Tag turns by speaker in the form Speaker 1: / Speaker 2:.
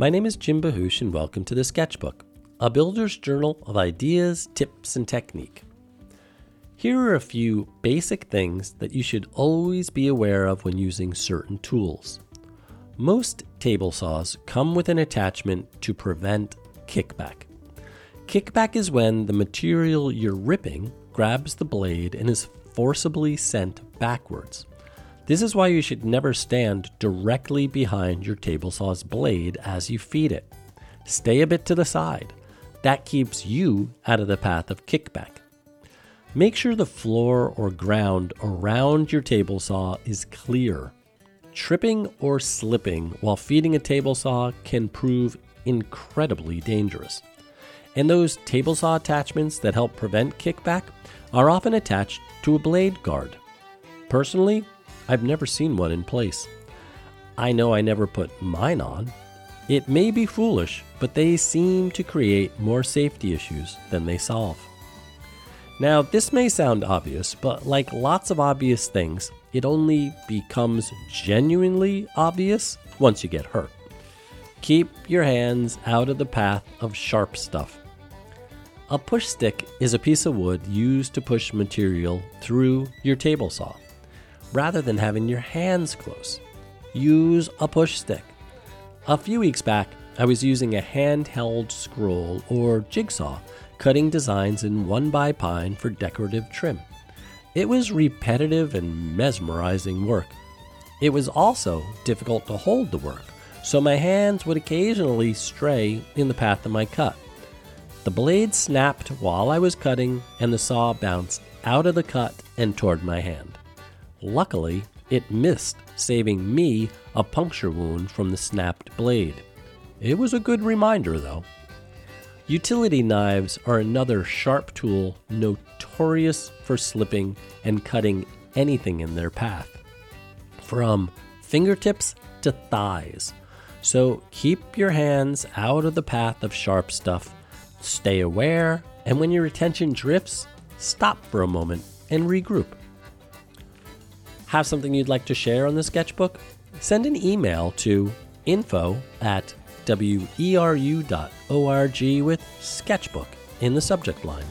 Speaker 1: My name is Jim Bahoosh, and welcome to the Sketchbook, a builder's journal of ideas, tips, and technique. Here are a few basic things that you should always be aware of when using certain tools. Most table saws come with an attachment to prevent kickback. Kickback is when the material you're ripping grabs the blade and is forcibly sent backwards. This is why you should never stand directly behind your table saw's blade as you feed it. Stay a bit to the side. That keeps you out of the path of kickback. Make sure the floor or ground around your table saw is clear. Tripping or slipping while feeding a table saw can prove incredibly dangerous. And those table saw attachments that help prevent kickback are often attached to a blade guard. Personally, I've never seen one in place. I know I never put mine on. It may be foolish, but they seem to create more safety issues than they solve. Now, this may sound obvious, but like lots of obvious things, it only becomes genuinely obvious once you get hurt. Keep your hands out of the path of sharp stuff. A push stick is a piece of wood used to push material through your table saw rather than having your hands close. Use a push stick. A few weeks back, I was using a handheld scroll or jigsaw, cutting designs in 1 by pine for decorative trim. It was repetitive and mesmerizing work. It was also difficult to hold the work, so my hands would occasionally stray in the path of my cut. The blade snapped while I was cutting, and the saw bounced out of the cut and toward my hand. Luckily, it missed, saving me a puncture wound from the snapped blade. It was a good reminder, though. Utility knives are another sharp tool notorious for slipping and cutting anything in their path, from fingertips to thighs. So keep your hands out of the path of sharp stuff, stay aware, and when your attention drifts, stop for a moment and regroup. Have something you'd like to share on the sketchbook? Send an email to info at weru.org with sketchbook in the subject line.